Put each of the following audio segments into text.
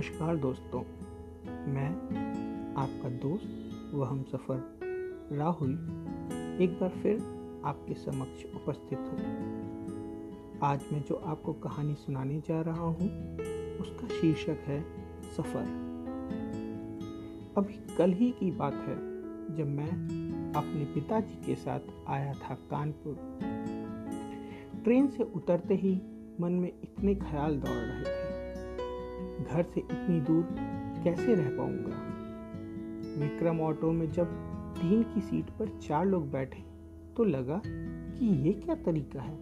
नमस्कार दोस्तों, मैं आपका दोस्त व हम सफ़र राहुल एक बार फिर आपके समक्ष उपस्थित हूँ। आज मैं जो आपको कहानी सुनाने जा रहा हूँ, उसका शीर्षक है सफ़र। अभी कल ही की बात है, जब मैं अपने पिताजी के साथ आया था कानपुर। ट्रेन से उतरते ही मन में इतने ख्याल दौड़ रहे थे। घर से इतनी दूर कैसे रह पाऊँगा? विक्रम ऑटो में जब तीन की सीट पर चार लोग बैठे तो लगा कि ये क्या तरीका है।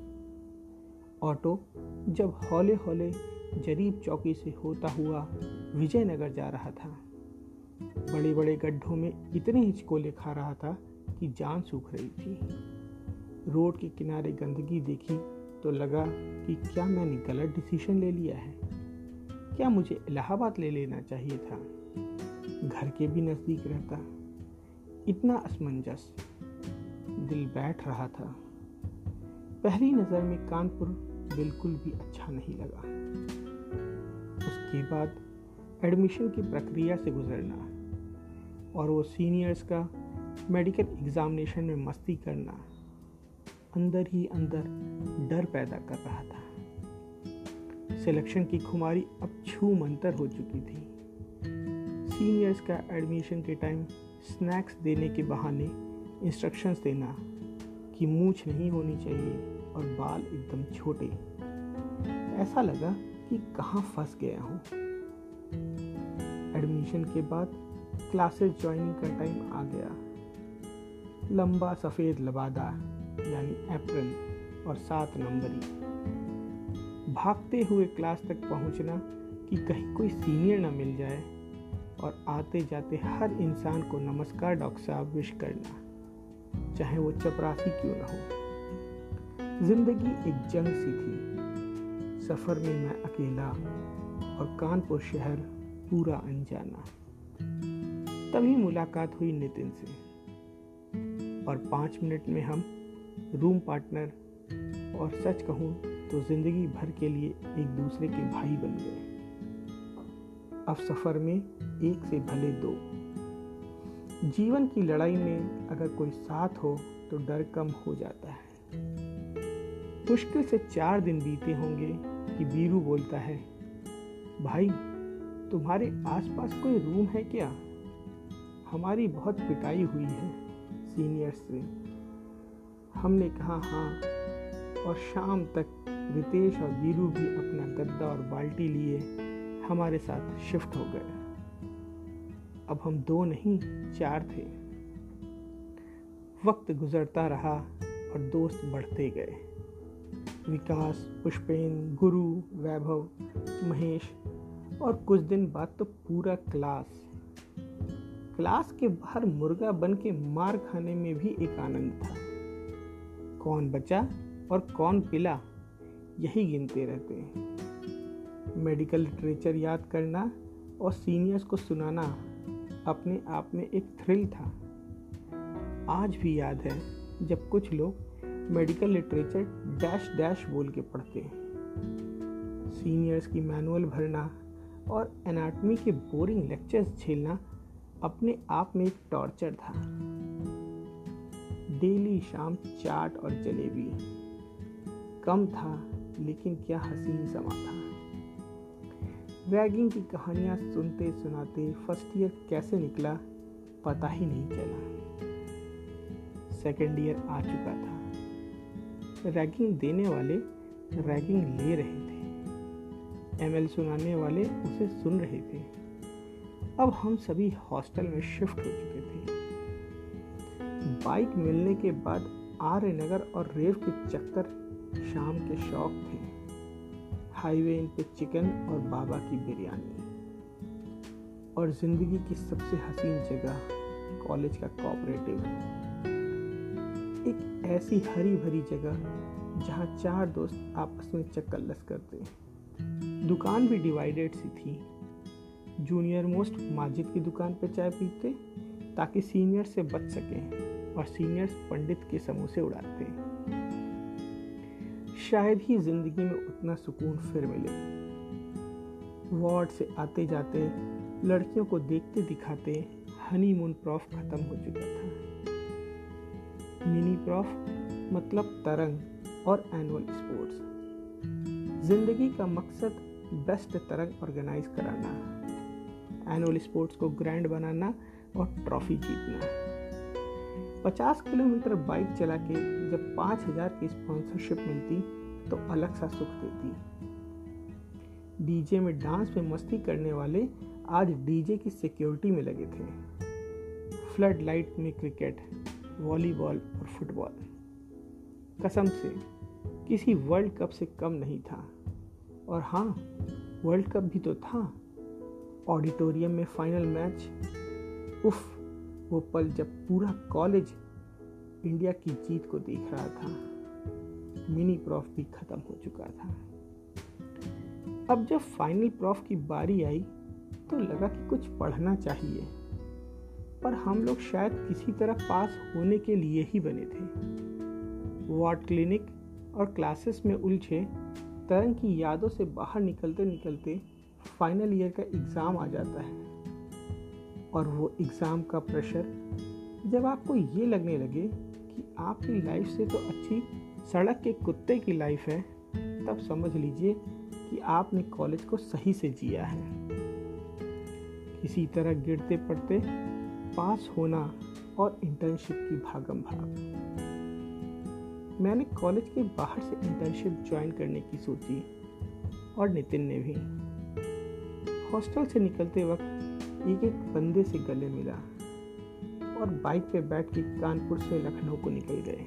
ऑटो जब हौले हौले जरीब चौकी से होता हुआ विजयनगर जा रहा था। बड़े बड़े गड्ढों में इतने हिचकोले खा रहा था कि जान सूख रही थी। रोड के किनारे गंदगी देखी तो लगा कि क्या मैंने गलत डिसीज़न ले लिया है? क्या मुझे इलाहाबाद ले लेना चाहिए था? घर के भी नज़दीक रहता। इतना असमंजस। दिल बैठ रहा था। पहली नज़र में कानपुर बिल्कुल भी अच्छा नहीं लगा। उसके बाद एडमिशन की प्रक्रिया से गुजरना और वो सीनियर्स का मेडिकल एग्ज़ामिनेशन में मस्ती करना। अंदर ही अंदर डर पैदा कर रहा था। सिलेक्शन की खुमारी अब छू मंतर हो चुकी थी। सीनियर्स का एडमिशन के टाइम स्नैक्स देने के बहाने इंस्ट्रक्शंस देना कि मूछ नहीं होनी चाहिए और बाल एकदम छोटे। ऐसा लगा कि कहाँ फंस गया हूँ। एडमिशन के बाद क्लासेस ज्वाइनिंग का टाइम आ गया। लंबा सफ़ेद लबादा, यानी अप्रैल और सात नंबरी। भागते हुए क्लास तक पहुँचना कि कहीं कोई सीनियर ना मिल जाए और आते जाते हर इंसान को नमस्कार डॉक्टर साहब विश करना, चाहे वो चपरासी क्यों ना हो। ज़िंदगी एक जंग सी थी। सफ़र में मैं अकेला और कानपुर शहर पूरा अनजाना। तभी मुलाकात हुई नितिन से और पाँच मिनट में हम रूम पार्टनर और सच कहूँ तो ज़िंदगी भर के लिए एक दूसरे के भाई बन गए। अब सफ़र में एक से भले दो। जीवन की लड़ाई में अगर कोई साथ हो तो डर कम हो जाता है। मुश्किल से चार दिन बीते होंगे कि बीरू बोलता है, भाई, तुम्हारे आसपास कोई रूम है क्या? हमारी बहुत पिटाई हुई है सीनियर्स से। हमने कहा हाँ। और शाम तक रितेश और वीरू भी अपना गद्दा और बाल्टी लिए हमारे साथ शिफ्ट हो गए। अब हम दो नहीं, चार थे। वक्त गुजरता रहा और दोस्त बढ़ते गए। विकास, पुष्पेन, गुरु, वैभव, महेश और कुछ दिन बाद तो पूरा क्लास। क्लास के बाहर मुर्गा बन के मार खाने में भी एक आनंद था। कौन बचा और कौन पिला यही गिनते रहते हैं। मेडिकल लिटरेचर याद करना और सीनियर्स को सुनाना अपने आप में एक थ्रिल था। आज भी याद है जब कुछ लोग मेडिकल लिटरेचर डैश डैश बोल के पढ़ते हैं। सीनियर्स की मैनुअल भरना और एनाटमी के बोरिंग लेक्चर्स झेलना अपने आप में एक टॉर्चर था। डेली शाम चाट और जलेबी। कम था लेकिन क्या हसीन समा था। रैगिंग की कहानियाँ सुनते सुनाते फ़र्स्ट ईयर कैसे निकला, पता ही नहीं चला। सेकेंड ईयर आ चुका था। रैगिंग देने वाले रैगिंग ले रहे थे। एमएल सुनाने वाले उसे सुन रहे थे। अब हम सभी हॉस्टल में शिफ्ट हो चुके थे। बाइक मिलने के बाद आर्य नगर और रेव के चक्कर शाम के शौक थे। हाईवे इन पे चिकन और बाबा की बिरयानी। और ज़िंदगी की सबसे हसीन जगह कॉलेज का कोऑपरेटिव एक ऐसी हरी भरी जगह जहाँ चार दोस्त आपस में चक्कर लस करते दुकान भी डिवाइडेड सी थी। जूनियर मोस्ट माजिद की दुकान पे चाय पीते ताकि सीनियर से बच सकें और सीनियर्स पंडित के समोसे उड़ाते। शायद ही ज़िंदगी में उतना सुकून फिर मिले। वार्ड से आते जाते लड़कियों को देखते दिखाते हनीमून प्रॉफ खत्म हो चुका था। मिनी प्रॉफ मतलब तरंग और एनुअल स्पोर्ट्स ज़िंदगी का मकसद बेस्ट तरंग ऑर्गेनाइज कराना। एनुअल स्पोर्ट्स को ग्रैंड बनाना और ट्रॉफी जीतना। 50 किलोमीटर बाइक चला के जब 5000 की स्पॉन्सरशिप मिलती तो अलग सा सुख देती है। डीजे में डांस में मस्ती करने वाले आज डीजे की सिक्योरिटी में लगे थे। फ्लड लाइट में क्रिकेट वॉलीबॉल और फुटबॉल कसम से, किसी वर्ल्ड कप से कम नहीं था। और हाँ वर्ल्ड कप भी तो था। ऑडिटोरियम में फाइनल मैच उफ, वो पल जब पूरा कॉलेज इंडिया की जीत को देख रहा था। मिनी प्रॉफ भी ख़त्म हो चुका था। अब जब फाइनल प्रॉफ की बारी आई तो लगा कि कुछ पढ़ना चाहिए। पर हम लोग शायद किसी तरह पास होने के लिए ही बने थे। वार्ड क्लिनिक और क्लासेस में उलझे, तरंग की यादों से बाहर निकलते निकलते फाइनल ईयर का एग्ज़ाम आ जाता है। और वो एग्ज़ाम का प्रेशर जब आपको ये लगने लगे कि आपकी लाइफ से तो अच्छी सड़क के कुत्ते की लाइफ है, तब समझ लीजिए कि आपने कॉलेज को सही से जिया है। किसी तरह गिरते पड़ते पास होना और इंटर्नशिप की भागम भाग। मैंने कॉलेज के बाहर से इंटर्नशिप ज्वाइन करने की सोची और नितिन ने भी। हॉस्टल से निकलते वक्त एक एक बंदे से गले मिला और बाइक पे बैठ के कानपुर से लखनऊ को निकल गए।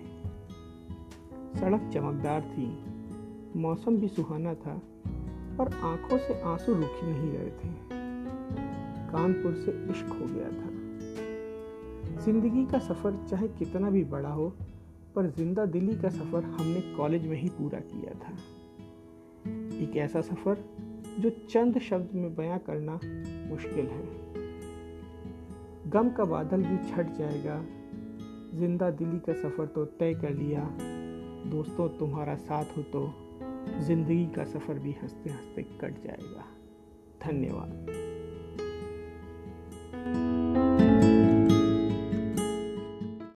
सड़क चमकदार थी। मौसम भी सुहाना था और आँखों से आँसू रुक ही नहीं रहे थे। कानपुर से इश्क हो गया था। ज़िंदगी का सफ़र चाहे कितना भी बड़ा हो, पर ज़िंदा दिली का सफ़र हमने कॉलेज में ही पूरा किया था। एक ऐसा सफ़र जो चंद शब्द में बयां करना मुश्किल है। गम का बादल भी छट जाएगा। ज़िंदा दिली का सफ़र तो तय कर लिया। दोस्तों तुम्हारा साथ हो तो ज़िंदगी का सफ़र भी हँसते हँसते कट जाएगा। धन्यवाद।